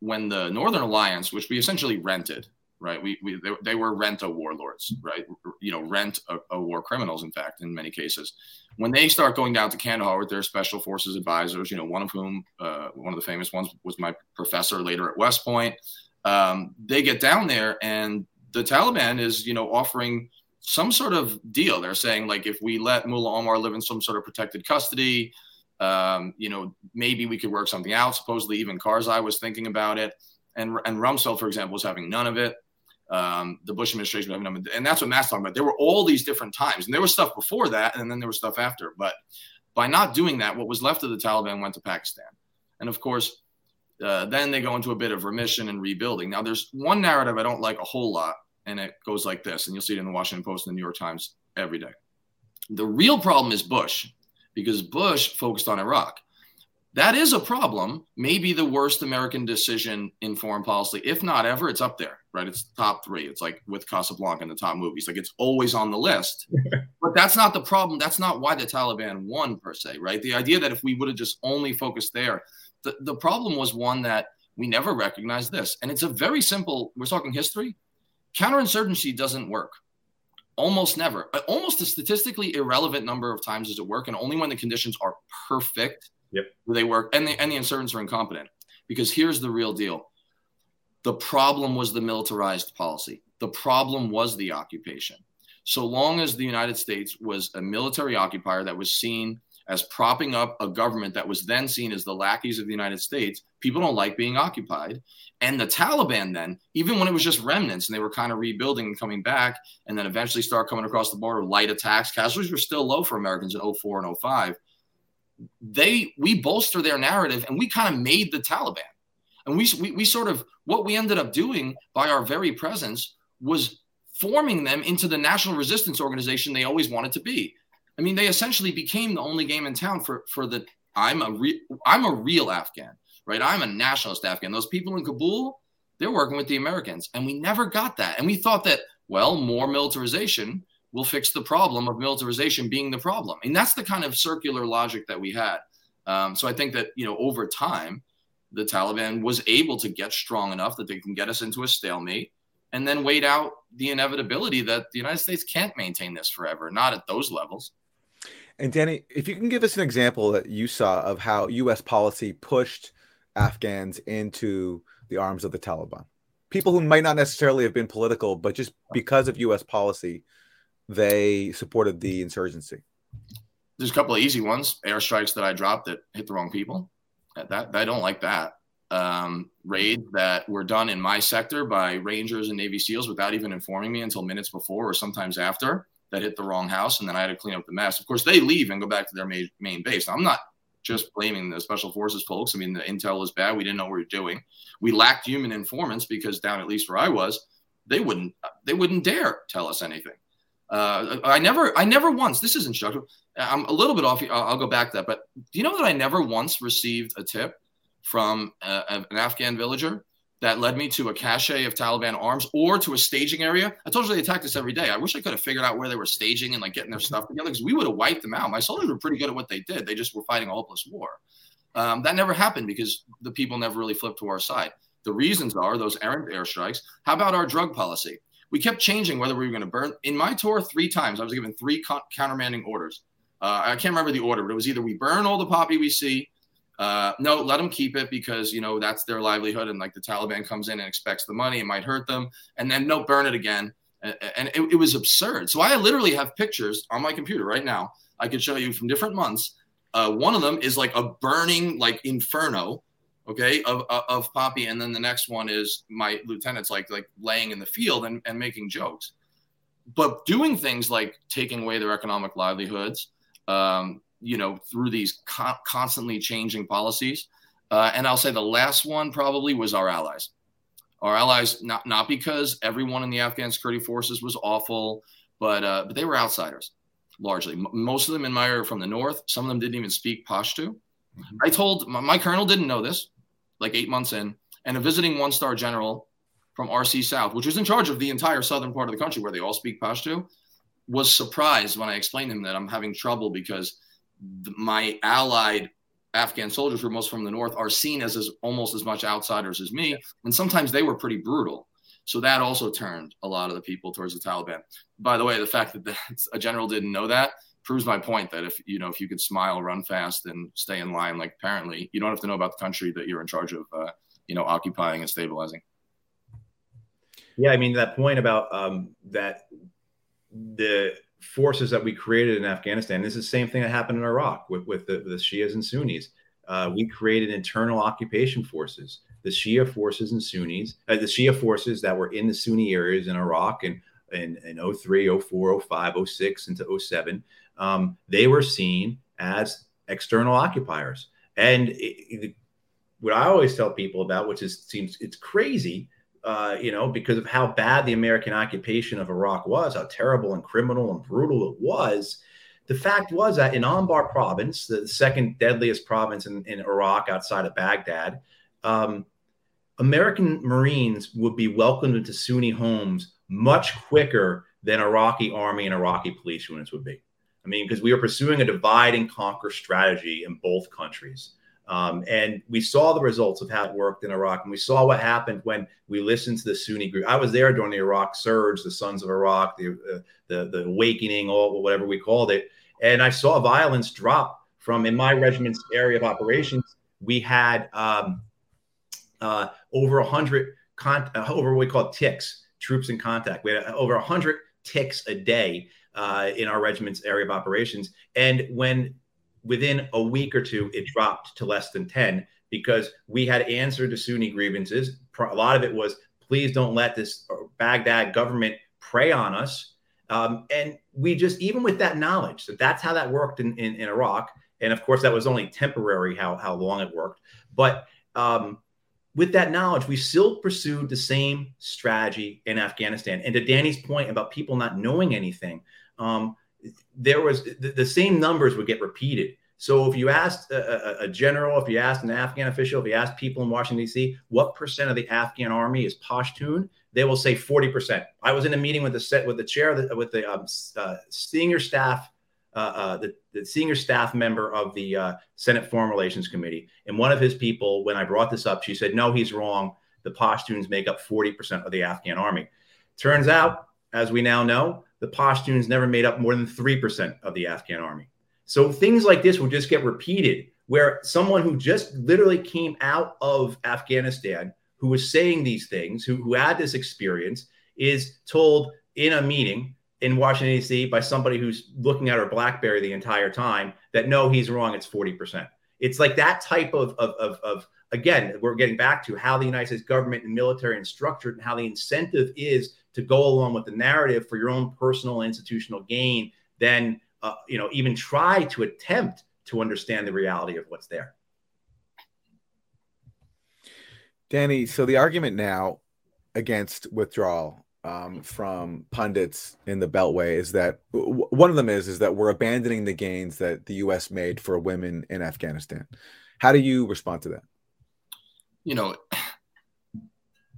when the Northern Alliance, which we essentially rented, right? We, we they, they were rent a warlords, right? You know, rent a, war criminals. In fact, in many cases, when they start going down to Kandahar with their special forces advisors, you know, one of whom, uh, one of the famous ones, was my professor later at West Point um, they get down there and the Taliban is, you know, offering some sort of deal. They're saying like, if we let Mullah Omar live in some sort of protected custody, um, you know, maybe we could work something out. Supposedly, even Karzai was thinking about it, and and Rumsfeld, for example, was having none of it. Um, the Bush administration, and that's what Matt's talking about. There were all these different times, and there was stuff before that, and then there was stuff after. But by not doing that, what was left of the Taliban went to Pakistan, and of course, uh, then they go into a bit of remission and rebuilding. Now, there's one narrative I don't like a whole lot, and it goes like this, and you'll see it in the Washington Post and the New York Times every day. The real problem is Bush, because Bush focused on Iraq. That is a problem, maybe the worst American decision in foreign policy, if not ever. It's up there, right? It's top three. It's like with Casablanca in the top movies, like it's always on the list. but that's not the problem. That's not why the Taliban won, per se, right? The idea that if we would have just only focused there, the, the problem was one that we never recognized this. And it's a very simple, we're talking history. Counterinsurgency doesn't work. Almost never. Uh, almost a statistically irrelevant number of times does it work. And only when the conditions are perfect yep. do they work. And the, and the insurgents are incompetent. Because here's the real deal the problem was the militarized policy, the problem was the occupation. So long as the United States was a military occupier that was seen as propping up a government that was then seen as the lackeys of the United States. People don't like being occupied. And the Taliban, then, even when it was just remnants and they were kind of rebuilding and coming back, and then eventually start coming across the border, light attacks, casualties were still low for Americans in 04 and 05. They, we bolster their narrative and we kind of made the Taliban. And we, we, we sort of, what we ended up doing by our very presence was forming them into the national resistance organization they always wanted to be. I mean, they essentially became the only game in town for for the. I'm a real I'm a real Afghan, right? I'm a nationalist Afghan. Those people in Kabul, they're working with the Americans, and we never got that. And we thought that well, more militarization will fix the problem of militarization being the problem. And that's the kind of circular logic that we had. Um, so I think that you know over time, the Taliban was able to get strong enough that they can get us into a stalemate and then wait out the inevitability that the United States can't maintain this forever, not at those levels. And Danny, if you can give us an example that you saw of how U.S. policy pushed Afghans into the arms of the Taliban, people who might not necessarily have been political, but just because of U.S. policy, they supported the insurgency. There's a couple of easy ones: airstrikes that I dropped that hit the wrong people. That, I don't like that. Um, raids that were done in my sector by Rangers and Navy SEALs without even informing me until minutes before or sometimes after that hit the wrong house, and then I had to clean up the mess. Of course, they leave and go back to their main, main base. Now, I'm not just blaming the special forces folks. I mean, the intel was bad. We didn't know what we were doing. We lacked human informants because down at least where I was, they wouldn't they wouldn't dare tell us anything. Uh, I never I never once. This is instructive. I'm a little bit off. I'll, go back to that. But do you know that I never once received a tip from a, an Afghan villager that led me to a cache of Taliban arms or to a staging area. I told you they attacked us every day. I wish I could have figured out where they were staging and like getting their stuff together because we would have wiped them out. My soldiers were pretty good at what they did. They just were fighting a hopeless war. Um, that never happened because the people never really flipped to our side. The reasons are those errant airstrikes. How about our drug policy? We kept changing whether we were going to burn. In my tour, three times I was given three countermanding orders. Uh, I can't remember the order, but it was either we burn all the poppy we see, uh, no, let them keep it because you know that's their livelihood, and like the Taliban comes in and expects the money, it might hurt them, and then no, burn it again, and, and it, it was absurd. So I literally have pictures on my computer right now. I could show you from different months. Uh, one of them is like a burning like inferno, okay, of, of poppy, and then the next one is my lieutenant's like like laying in the field and, and making jokes, but doing things like taking away their economic livelihoods. Um, you know, through these co- constantly changing policies. Uh, and I'll say the last one probably was our allies. Our allies, not not because everyone in the Afghan security forces was awful, but uh, but they were outsiders largely. M- most of them in my area from the north. Some of them didn't even speak Pashto. Mm-hmm. I told my, my colonel didn't know this, like eight months in, and a visiting one star general from RC South, which was in charge of the entire southern part of the country where they all speak Pashto, was surprised when I explained to him that I'm having trouble because my allied Afghan soldiers, who are most from the north, are seen as, as almost as much outsiders as me, and sometimes they were pretty brutal. So that also turned a lot of the people towards the Taliban. By the way, the fact that the, a general didn't know that proves my point that if you know if you could smile, run fast, and stay in line, like apparently you don't have to know about the country that you're in charge of, uh, you know, occupying and stabilizing. Yeah, I mean that point about um, that the forces that we created in Afghanistan. This is the same thing that happened in Iraq with, with the, the Shias and Sunnis. Uh, we created internal occupation forces. The Shia forces and Sunnis, uh, the Shia forces that were in the Sunni areas in Iraq and in, in 03, 04, 05, 06 into 07, um, they were seen as external occupiers. And it, it, what I always tell people about, which is seems it's crazy, uh, you know, because of how bad the American occupation of Iraq was, how terrible and criminal and brutal it was. The fact was that in Anbar province, the second deadliest province in, in Iraq outside of Baghdad, um, American Marines would be welcomed into Sunni homes much quicker than Iraqi army and Iraqi police units would be. I mean, because we were pursuing a divide and conquer strategy in both countries. Um, and we saw the results of how it worked in Iraq, and we saw what happened when we listened to the Sunni group. I was there during the Iraq Surge, the Sons of Iraq, the uh, the, the Awakening, or whatever we called it, and I saw violence drop from in my regiment's area of operations. We had um, uh, over a hundred con- uh, over what we call ticks, troops in contact. We had over a hundred ticks a day uh, in our regiment's area of operations, and when within a week or two, it dropped to less than 10 because we had answered to Sunni grievances. A lot of it was, please don't let this Baghdad government prey on us. Um, and we just, even with that knowledge, that that's how that worked in, in, in, Iraq. And of course, that was only temporary how, how long it worked. But um, with that knowledge, we still pursued the same strategy in Afghanistan. And to Danny's point about people not knowing anything, um, there was the, the, same numbers would get repeated. So if you asked a, a, general, if you asked an Afghan official, if you asked people in Washington D.C. what percent of the Afghan army is Pashtun, they will say forty percent. I was in a meeting with the set with the chair with the um, uh, senior staff uh, uh, the, the, senior staff member of the uh, Senate Foreign Relations Committee. And one of his people, when I brought this up, she said, no, he's wrong. The Pashtuns make up 40% of the Afghan army. Turns out, as we now know, the Pashtuns never made up more than 3% of the Afghan army. So things like this will just get repeated where someone who just literally came out of Afghanistan, who was saying these things, who, who had this experience, is told in a meeting in Washington, D.C., by somebody who's looking at her Blackberry the entire time that no, he's wrong, it's 40%. It's like that type of, of, of, of again, we're getting back to how the United States government and military is structured and how the incentive is to go along with the narrative for your own personal institutional gain, then uh, you know even try to attempt to understand the reality of what's there. Danny, so the argument now against withdrawal um, from pundits in the Beltway is that w- one of them is is that we're abandoning the gains that the U.S. made for women in Afghanistan. How do you respond to that? You know,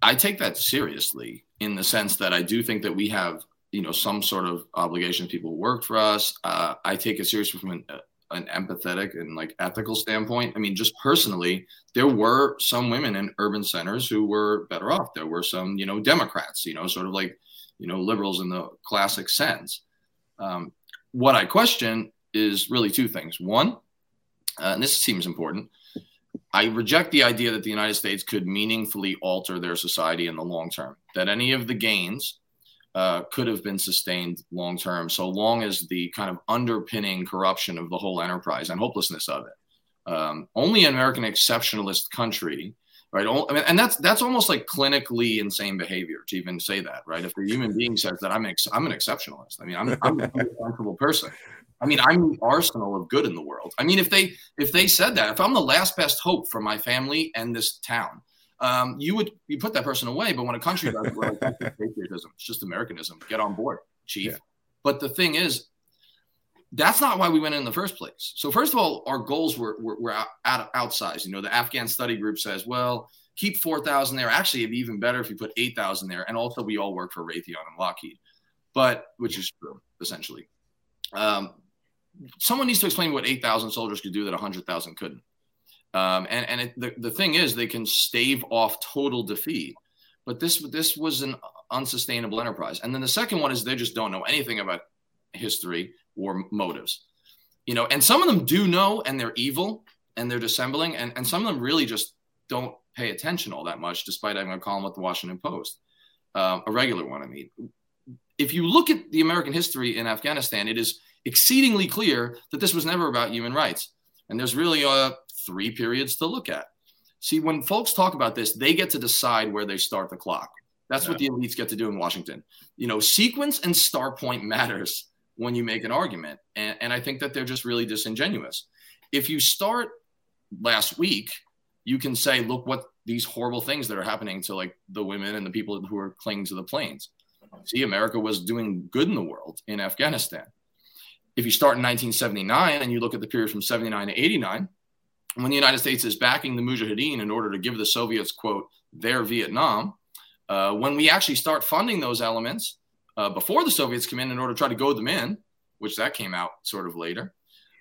I take that seriously in the sense that I do think that we have you know some sort of obligation. People work for us. Uh, I take it seriously from an, uh, an empathetic and like ethical standpoint. I mean, just personally, there were some women in urban centers who were better off. There were some, you know, Democrats, you know, sort of like, you know, liberals in the classic sense. Um, what I question is really two things. One, uh, and this seems important. I reject the idea that the United States could meaningfully alter their society in the long term. That any of the gains uh, could have been sustained long term, so long as the kind of underpinning corruption of the whole enterprise and hopelessness of it. Um, only an American exceptionalist country, right? I mean, and that's that's almost like clinically insane behavior to even say that, right? If a human being says that I'm an ex- I'm an exceptionalist, I mean, I'm, I'm a responsible person. I mean, I'm the arsenal of good in the world. I mean, if they if they said that, if I'm the last best hope for my family and this town, um, you would you put that person away. But when a country does, well, patriotism, it's just Americanism. Get on board, chief. Yeah. But the thing is, that's not why we went in, in the first place. So first of all, our goals were were, were out, out, outsized. You know, the Afghan study group says, well, keep four thousand there. Actually, it'd be even better if you put eight thousand there. And also, we all work for Raytheon and Lockheed, but which is true essentially. Um, someone needs to explain what eight thousand soldiers could do that hundred thousand couldn't. Um, and and it, the, the thing is, they can stave off total defeat. But this this was an unsustainable enterprise. And then the second one is they just don't know anything about history or motives. You know, and some of them do know and they're evil and they're dissembling, and, and some of them really just don't pay attention all that much, despite having a column with the Washington Post, uh, a regular one, I mean. If you look at the American history in Afghanistan, it is exceedingly clear that this was never about human rights. And there's really uh, three periods to look at. See, when folks talk about this, they get to decide where they start the clock. That's yeah. what the elites get to do in Washington. You know, sequence and start point matters when you make an argument. And, and I think that they're just really disingenuous. If you start last week, you can say, look what these horrible things that are happening to like the women and the people who are clinging to the planes. See, America was doing good in the world in Afghanistan. If you start in 1979 and you look at the period from 79 to 89, when the United States is backing the Mujahideen in order to give the Soviets, quote, their Vietnam, uh, when we actually start funding those elements uh, before the Soviets come in in order to try to goad them in, which that came out sort of later.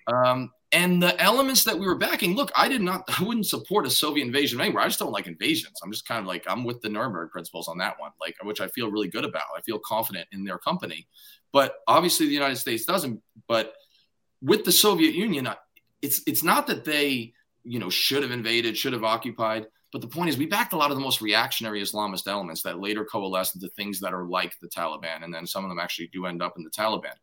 Um, and the elements that we were backing, look, I did not, I wouldn't support a Soviet invasion anywhere. I just don't like invasions. I'm just kind of like, I'm with the Nuremberg principles on that one, like, which I feel really good about. I feel confident in their company. But obviously, the United States doesn't. But with the Soviet Union, it's it's not that they you know, should have invaded, should have occupied. But the point is, we backed a lot of the most reactionary Islamist elements that later coalesced into things that are like the Taliban. And then some of them actually do end up in the Taliban.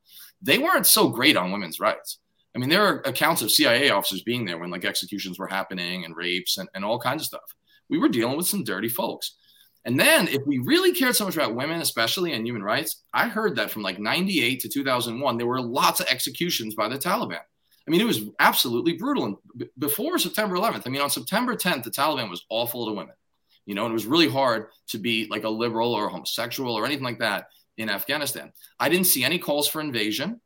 They weren't so great on women's rights. I mean, there are accounts of CIA officers being there when like executions were happening and rapes and, and all kinds of stuff. We were dealing with some dirty folks. And then, if we really cared so much about women, especially and human rights, I heard that from like 98 to 2001, there were lots of executions by the Taliban. I mean, it was absolutely brutal. And b- before September 11th, I mean, on September 10th, the Taliban was awful to women. You know, and it was really hard to be like a liberal or a homosexual or anything like that in Afghanistan. I didn't see any calls for invasion.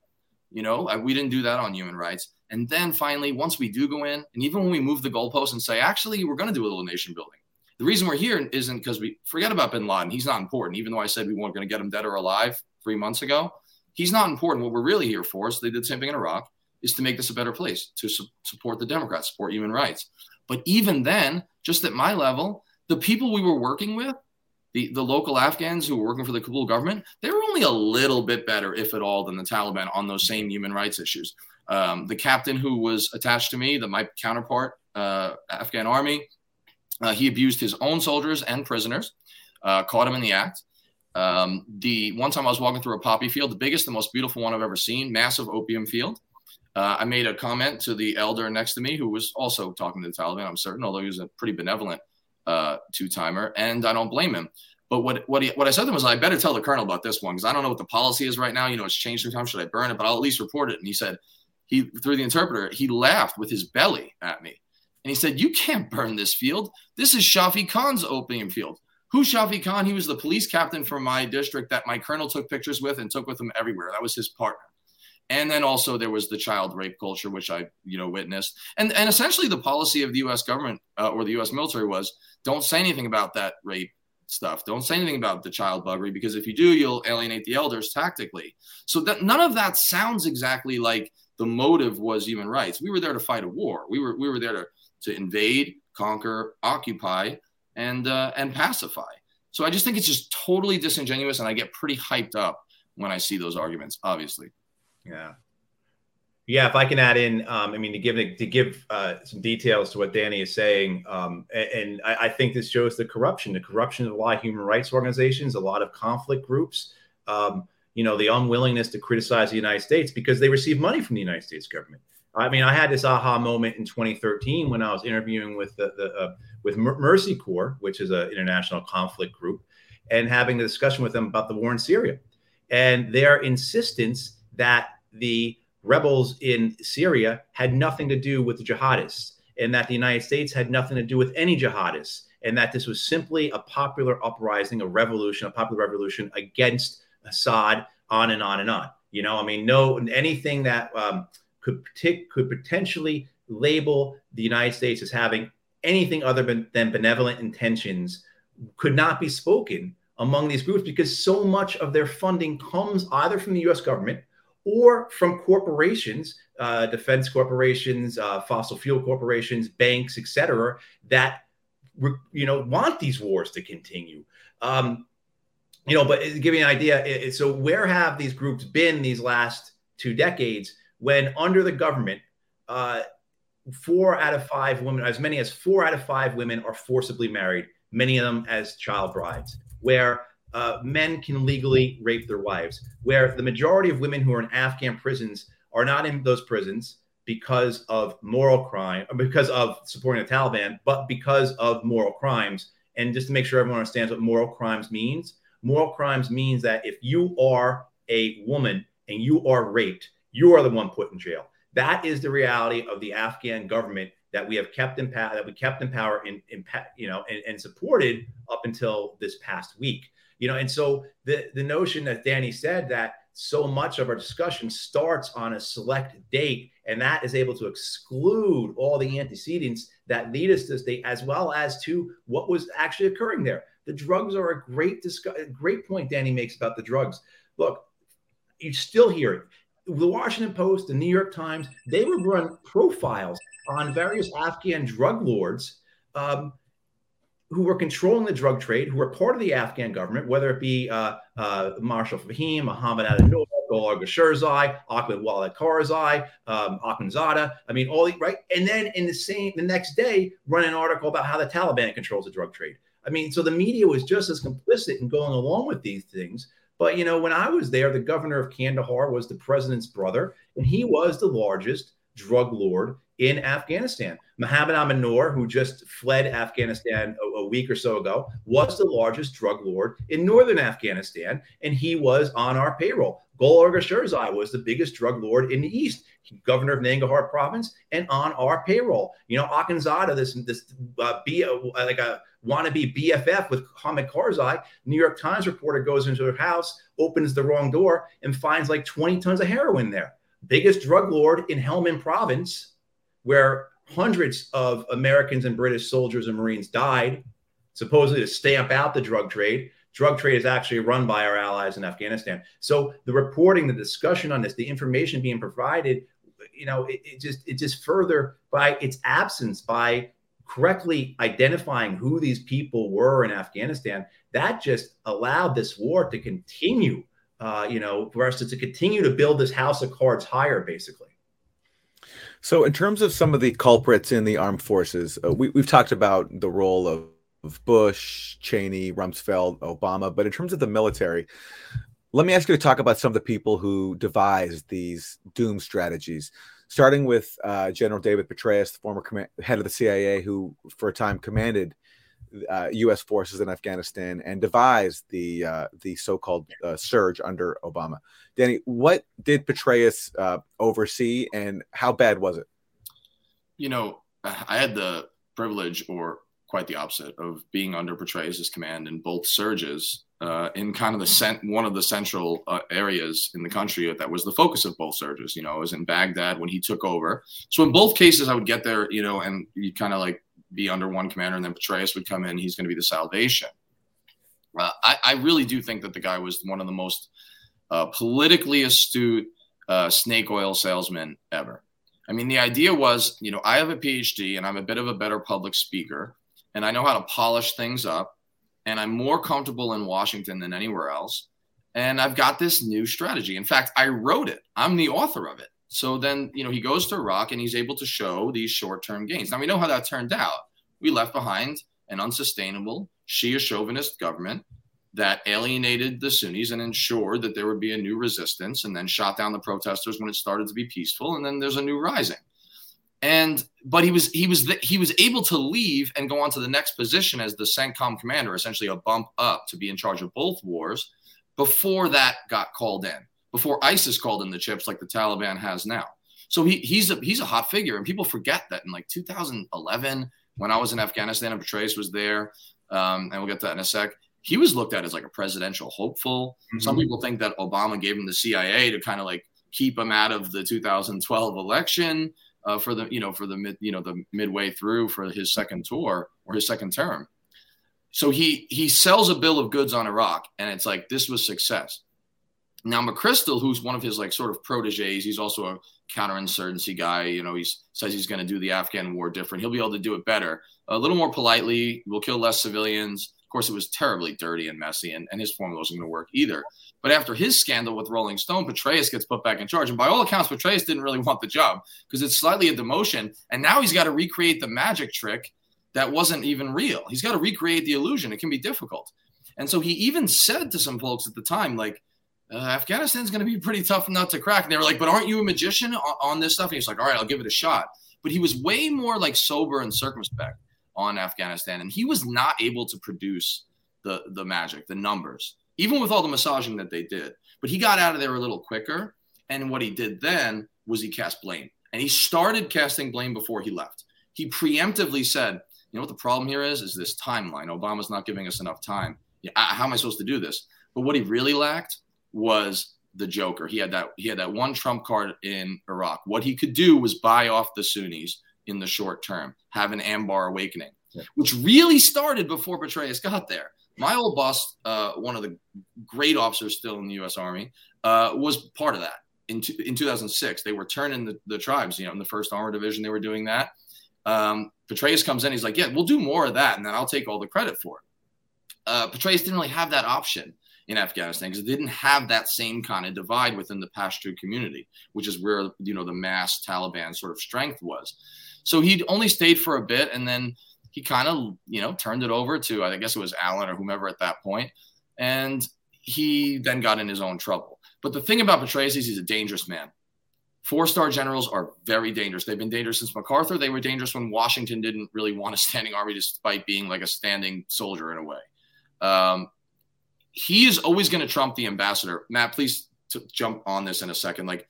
You know, I, we didn't do that on human rights. And then finally, once we do go in, and even when we move the goalposts and say, actually, we're going to do a little nation building. The reason we're here isn't because we forget about bin Laden. He's not important, even though I said we weren't going to get him dead or alive three months ago. He's not important. What we're really here for, so they did the same thing in Iraq, is to make this a better place, to su- support the Democrats, support human rights. But even then, just at my level, the people we were working with, the, the local Afghans who were working for the Kabul government, they were only a little bit better, if at all, than the Taliban on those same human rights issues. Um, the captain who was attached to me, the my counterpart, uh, Afghan army, uh, he abused his own soldiers and prisoners, uh, caught him in the act. Um, the one time I was walking through a poppy field, the biggest, the most beautiful one I've ever seen, massive opium field. Uh, I made a comment to the elder next to me who was also talking to the Taliban, I'm certain, although he was a pretty benevolent uh, two timer, and I don't blame him. But what what, he, what I said to him was, I better tell the colonel about this one because I don't know what the policy is right now. You know, it's changed sometimes. Should I burn it? But I'll at least report it. And he said, he through the interpreter, he laughed with his belly at me, and he said, "You can't burn this field. This is Shafi Khan's opium field." Who's Shafi Khan? He was the police captain for my district that my colonel took pictures with and took with him everywhere. That was his partner and then also there was the child rape culture which i you know witnessed. And and essentially the policy of the us government uh, or the us military was don't say anything about that rape stuff. Don't say anything about the child buggery because if you do you'll alienate the elders tactically. So that none of that sounds exactly like the motive was human rights. We were there to fight a war. We were we were there to to invade conquer occupy and uh, and pacify. So i just think it's just totally disingenuous and i get pretty hyped up when i see those arguments obviously yeah. Yeah, if I can add in, um, I mean, to give to give uh, some details to what Danny is saying, um, and, and I, I, think this shows the corruption, the corruption of a lot of human rights organizations, a lot of conflict groups, um, you know, the unwillingness to criticize the United States because they receive money from the United States government. I mean, I had this aha moment in 2013 when I was interviewing with the, the uh, with Mercy Corps, which is an international conflict group, and having a discussion with them about the war in Syria, and their insistence that the rebels in Syria had nothing to do with the jihadists, and that the United States had nothing to do with any jihadists, and that this was simply a popular uprising, a revolution, a popular revolution against Assad, on and on and on. You know, I mean, no anything that um, could could potentially label the United States as having anything other than, than benevolent intentions could not be spoken among these groups because so much of their funding comes either from the U.S. government or from corporations, uh, defense corporations, uh, fossil fuel corporations, banks, etc., that you know want these wars to continue. Um, you know, but give me an idea. So where have these groups been these last two decades when under the government, uh, four out of five women, as many as four out of five women are forcibly married, many of them as child brides, where uh, men can legally rape their wives, where the majority of women who are in Afghan prisons are not in those prisons because of moral crime, because of supporting the Taliban, but because of moral crimes. And just to make sure everyone understands what moral crimes means, moral crimes means that if you are a woman and you are raped, you are the one put in jail. That is the reality of the Afghan government that we have kept in power, that we kept in power in, in you know, and, and supported up until this past week you know and so the the notion that danny said that so much of our discussion starts on a select date and that is able to exclude all the antecedents that lead us to this date as well as to what was actually occurring there. The drugs are a great discuss- great point danny makes about the drugs. Look you still hear it. The Washington Post, the New York Times, they would run profiles on various Afghan drug lords um, who were controlling the drug trade, who were part of the Afghan government, whether it be uh, uh, Marshal Fahim, Mohammed Atta Noor, Gul Sherzai, Ahmed Wali Karzai, um, Akhundzada. I mean, all the, right. And then in the same, the next day, run an article about how the Taliban controls the drug trade. I mean, so the media was just as complicit in going along with these things. But, you know, when I was there, the governor of Kandahar was the president's brother, and he was the largest drug lord in Afghanistan. Mohammed Amin-Noor, who just fled Afghanistan a, a, week or so ago, was the largest drug lord in northern Afghanistan, and he was on our payroll. Gul Sherzai was the biggest drug lord in the east, governor of Nangarhar province, and on our payroll. You know, Akhundzada, this this uh, be a, like a wannabe BFF with Hamid Karzai. New York Times reporter goes into her house, opens the wrong door, and finds like 20 tons of heroin there. Biggest drug lord in Helmand province where hundreds of Americans and British soldiers and Marines died, supposedly to stamp out the drug trade. drug trade is actually run by our allies in Afghanistan. So the reporting, the discussion on this, the information being provided, you know, it, it just it just further by its absence by correctly identifying who these people were in Afghanistan, that just allowed this war to continue. Uh, you know, for us to, to continue to build this house of cards higher, basically. So, in terms of some of the culprits in the armed forces, uh, we, have talked about the role of, of Bush, Cheney, Rumsfeld, Obama, but in terms of the military, let me ask you to talk about some of the people who devised these doom strategies starting with uh, General David Petraeus, the former head of the CIA, who for a time commanded uh, U.S. forces in Afghanistan and devised the uh, the so-called uh, surge under Obama. Danny, what did Petraeus uh, oversee, and how bad was it? You know, I had the privilege, or quite the opposite, of being under Petraeus's command in both surges uh, in kind of the cent- one of the central uh, areas in the country that was the focus of both surges. You know, it was in Baghdad when he took over. So in both cases, I would get there, you know, and you kind of like be under one commander, and then Petraeus would come in. He's going to be the salvation. Uh, I, I, really do think that the guy was one of the most uh, politically astute uh, snake oil salesmen ever. I mean, the idea was, you know, I have a PhD and I'm a bit of a better public speaker, and I know how to polish things up and I'm more comfortable in Washington than anywhere else. And I've got this new strategy. In fact, I wrote it. I'm the author of it. So then, you know, he goes to Iraq and he's able to show these short-term gains. Now we know how that turned out. We left behind an unsustainable Shia chauvinist government that alienated the Sunnis and ensured that there would be a new resistance and then shot down the protesters when it started to be peaceful. And then there's a new rising and but he was he was he was able to leave and go on to the next position as the CENTCOM commander, essentially a bump up to be in charge of both wars before that got called in, before ISIS called in the chips like the Taliban has now. So he he's a he's a hot figure, and people forget that in like 2011 when I was in Afghanistan and Petraeus was there, um, and we'll get to that in a sec. He was looked at as like a presidential hopeful. Mm-hmm. Some people think that Obama gave him the CIA to kind of like keep him out of the 2012 election uh, for the you know for the mid you know the midway through for his second tour or his second term. So he he sells a bill of goods on Iraq, and it's like this was success. Now McChrystal, who's one of his like sort of proteges, he's also a counterinsurgency guy. You know, he says he's going to do the Afghan war different. He'll be able to do it better, a little more politely. We'll kill less civilians. Of course, it was terribly dirty and messy, and, and his formula wasn't going to work either. But after his scandal with Rolling Stone, Petraeus gets put back in charge. And by all accounts, Petraeus didn't really want the job because it's slightly a demotion. And now he's got to recreate the magic trick that wasn't even real. He's got to recreate the illusion. It can be difficult. And so he even said to some folks at the time, like, uh, Afghanistan's going to be pretty tough nut to crack. And they were like, but aren't you a magician on, on this stuff? And he's like, all right, I'll give it a shot. But he was way more like sober and circumspect on Afghanistan, and he was not able to produce the the magic, the numbers, even with all the massaging that they did. But he got out of there a little quicker, and what he did then was he cast blame, and he started casting blame before he left. He preemptively said, "You know what the problem here is? Is this timeline? Obama's not giving us enough time. How am I supposed to do this?" But what he really lacked was the Joker. He had that he had that one trump card in Iraq. What he could do was buy off the Sunnis in the short term, have an Anbar awakening, yeah. which really started before Petraeus got there. My old boss, uh, one of the great officers still in the U.S. Army, uh, was part of that. In, t- in 2006, they were turning the, the tribes. You know, in the First Armor Division, they were doing that. Um, Petraeus comes in, he's like, "Yeah, we'll do more of that, and then I'll take all the credit for it." Uh, Petraeus didn't really have that option in Afghanistan because it didn't have that same kind of divide within the Pashto community, which is where you know the mass Taliban sort of strength was. So he only stayed for a bit, and then he kind of you know turned it over to I guess it was Allen or whomever at that point, and he then got in his own trouble. But the thing about Petraeus is he's a dangerous man. Four-star generals are very dangerous. They've been dangerous since MacArthur. They were dangerous when Washington didn't really want a standing army, despite being like a standing soldier in a way. Um, he is always going to trump the ambassador. Matt, please t- jump on this in a second. Like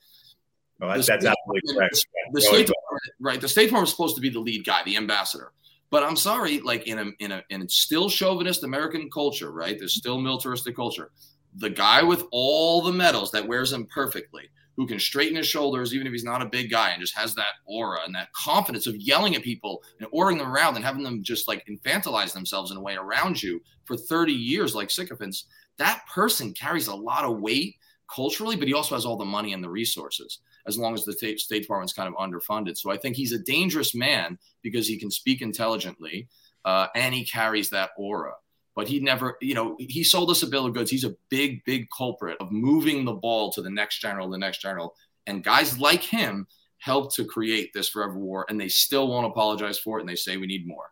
well, that's, that's absolutely correct. The, the State Department, right? The State Department is supposed to be the lead guy, the ambassador. But I'm sorry, like in a in a in a still chauvinist American culture, right? There's still militaristic culture. The guy with all the medals that wears them perfectly, who can straighten his shoulders, even if he's not a big guy, and just has that aura and that confidence of yelling at people and ordering them around and having them just like infantilize themselves in a way around you for 30 years, like sycophants, that person carries a lot of weight culturally, but he also has all the money and the resources as long as the State Department's kind of underfunded. So I think he's a dangerous man because he can speak intelligently uh, and he carries that aura but he never, you know, he sold us a bill of goods. He's a big, big culprit of moving the ball to the next general, the next general. And guys like him helped to create this forever war, and they still won't apologize for it, and they say we need more.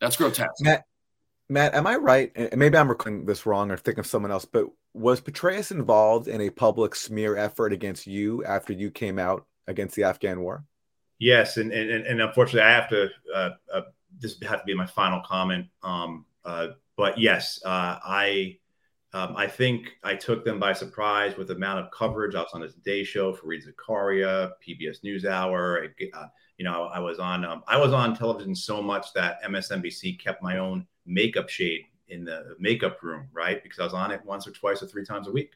That's grotesque. Matt, Matt, am I right? And maybe I'm recording this wrong or thinking of someone else, but was Petraeus involved in a public smear effort against you after you came out against the Afghan war? Yes, and and, and unfortunately, I have to. Uh, uh, this have to be my final comment. Um, uh, but yes, uh, I um, I think I took them by surprise with the amount of coverage. I was on the Today Show Fareed Zakaria, PBS NewsHour. Uh, you know, I was on um, I was on television so much that MSNBC kept my own makeup shade in the makeup room, right? Because I was on it once or twice or three times a week.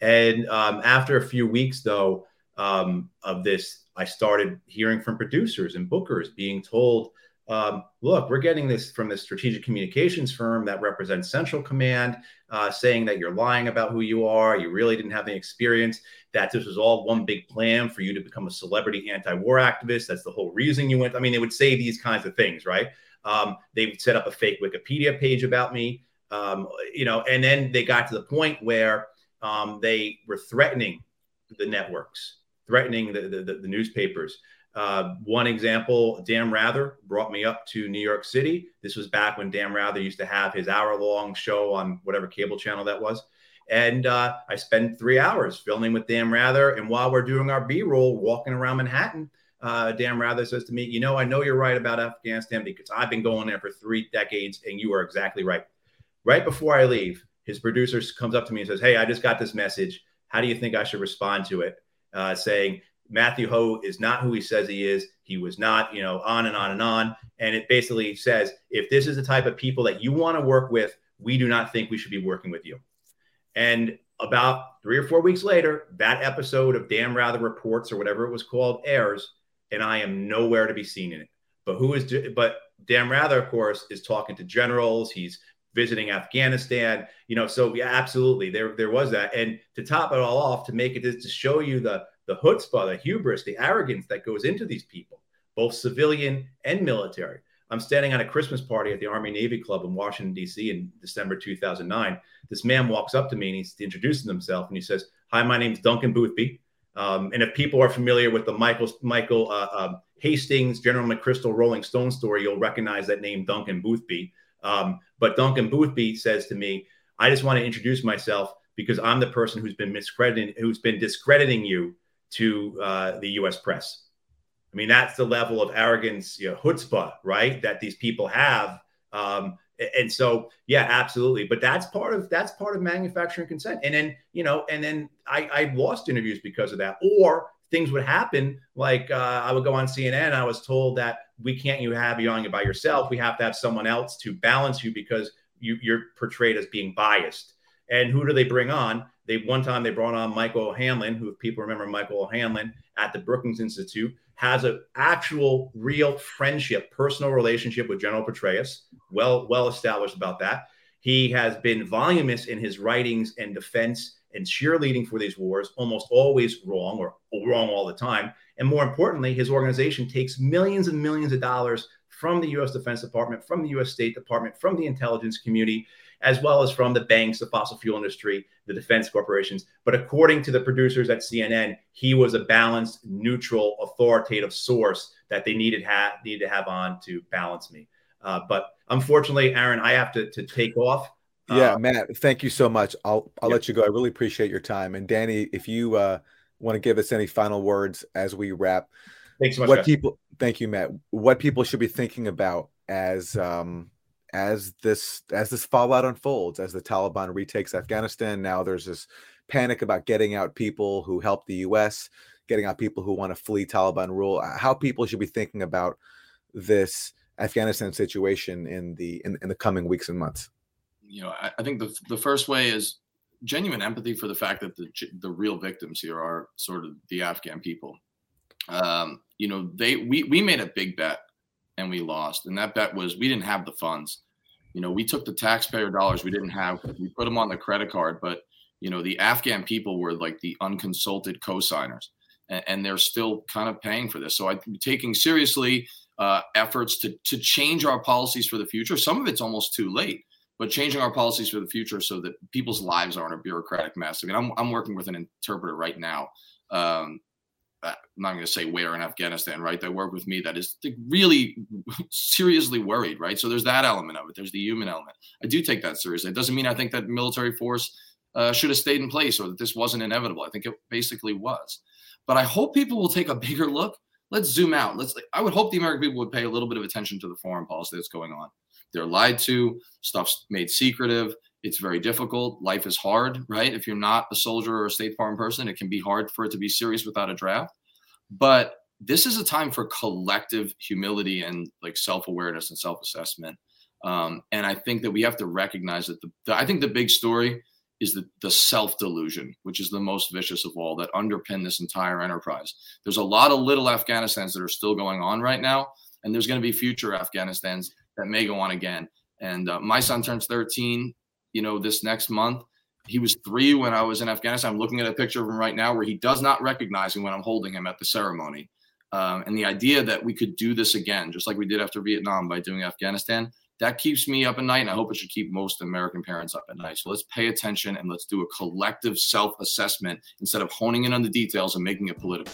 And um, after a few weeks, though, um, of this, I started hearing from producers and bookers being told um, look, we're getting this from this strategic communications firm that represents Central Command, uh, saying that you're lying about who you are. You really didn't have the experience. That this was all one big plan for you to become a celebrity anti-war activist. That's the whole reason you went. I mean, they would say these kinds of things, right? Um, they would set up a fake Wikipedia page about me, um, you know, and then they got to the point where um, they were threatening the networks, threatening the, the, the newspapers. Uh, one example, Dan Rather brought me up to New York City. This was back when Dan Rather used to have his hour long show on whatever cable channel that was. And uh, I spent three hours filming with Dan Rather. And while we're doing our B roll, walking around Manhattan, uh, Dan Rather says to me, You know, I know you're right about Afghanistan because I've been going there for three decades and you are exactly right. Right before I leave, his producer comes up to me and says, Hey, I just got this message. How do you think I should respond to it? Uh, saying, Matthew Hoh is not who he says he is. He was not, you know, on and on and on. And it basically says if this is the type of people that you want to work with, we do not think we should be working with you. And about three or four weeks later, that episode of Dan Rather Reports or whatever it was called airs, and I am nowhere to be seen in it. But who is, but Dan Rather, of course, is talking to generals. He's visiting Afghanistan, you know. So yeah, absolutely, there there was that. And to top it all off, to make it to show you the the chutzpah, the hubris, the arrogance that goes into these people, both civilian and military. I'm standing at a Christmas party at the Army Navy Club in Washington, D.C. in December 2009. This man walks up to me and he's introducing himself and he says, Hi, my name's Duncan Boothby. Um, and if people are familiar with the Michael, Michael uh, uh, Hastings, General McChrystal Rolling Stone story, you'll recognize that name, Duncan Boothby. Um, but Duncan Boothby says to me, I just want to introduce myself because I'm the person who's been miscrediting, who's been discrediting you to uh, the U.S. press. I mean, that's the level of arrogance, you know, chutzpah, right? That these people have. Um, and so, yeah, absolutely. But that's part of that's part of manufacturing consent. And then, you know, and then I, I lost interviews because of that. Or things would happen like uh, I would go on CNN. And I was told that we can't you have you on by yourself. We have to have someone else to balance you because you, you're portrayed as being biased. And who do they bring on? They one time they brought on Michael O'Hanlon, who if people remember Michael O'Hanlon at the Brookings Institute, has an actual real friendship, personal relationship with General Petraeus. Well, well established about that. He has been voluminous in his writings and defense and cheerleading for these wars, almost always wrong or wrong all the time. And more importantly, his organization takes millions and millions of dollars from the U.S. Defense Department, from the U.S. State Department, from the intelligence community, as well as from the banks, the fossil fuel industry, the defense corporations. But according to the producers at CNN, he was a balanced, neutral, authoritative source that they needed, ha- needed to have on to balance me. Uh, but unfortunately, Aaron, I have to, to take off. Yeah, uh, Matt, thank you so much. I'll I'll yeah. let you go. I really appreciate your time. And Danny, if you uh, want to give us any final words as we wrap, thanks so much. What guys. people? Thank you, Matt. What people should be thinking about as um, as this as this fallout unfolds, as the Taliban retakes Afghanistan, now there's this panic about getting out people who help the U.S., getting out people who want to flee Taliban rule. Uh, how people should be thinking about this Afghanistan situation in the in, in the coming weeks and months. You know, I, I think the the first way is genuine empathy for the fact that the the real victims here are sort of the Afghan people. Um, you know, they we we made a big bet and we lost, and that bet was we didn't have the funds. You know, we took the taxpayer dollars we didn't have, we put them on the credit card, but you know, the Afghan people were like the unconsulted co-signers, and, and they're still kind of paying for this. So I'm taking seriously uh, efforts to to change our policies for the future. Some of it's almost too late but changing our policies for the future so that people's lives aren't a bureaucratic mess. I mean, I'm, I'm working with an interpreter right now. Um, I'm not going to say where in Afghanistan, right? That work with me that is really seriously worried, right? So there's that element of it. There's the human element. I do take that seriously. It doesn't mean I think that military force uh, should have stayed in place or that this wasn't inevitable. I think it basically was. But I hope people will take a bigger look. Let's zoom out. Let's. I would hope the American people would pay a little bit of attention to the foreign policy that's going on. They're lied to, stuff's made secretive. It's very difficult. Life is hard, right? If you're not a soldier or a State Farm person, it can be hard for it to be serious without a draft. But this is a time for collective humility and like self awareness and self assessment. Um, and I think that we have to recognize that the, the I think the big story is the, the self delusion, which is the most vicious of all that underpin this entire enterprise. There's a lot of little Afghanistans that are still going on right now, and there's going to be future Afghanistans that may go on again. And uh, my son turns 13, you know, this next month. He was three when I was in Afghanistan. I'm looking at a picture of him right now where he does not recognize me when I'm holding him at the ceremony. Um, and the idea that we could do this again, just like we did after Vietnam by doing Afghanistan, that keeps me up at night. And I hope it should keep most American parents up at night. So let's pay attention and let's do a collective self assessment instead of honing in on the details and making it political.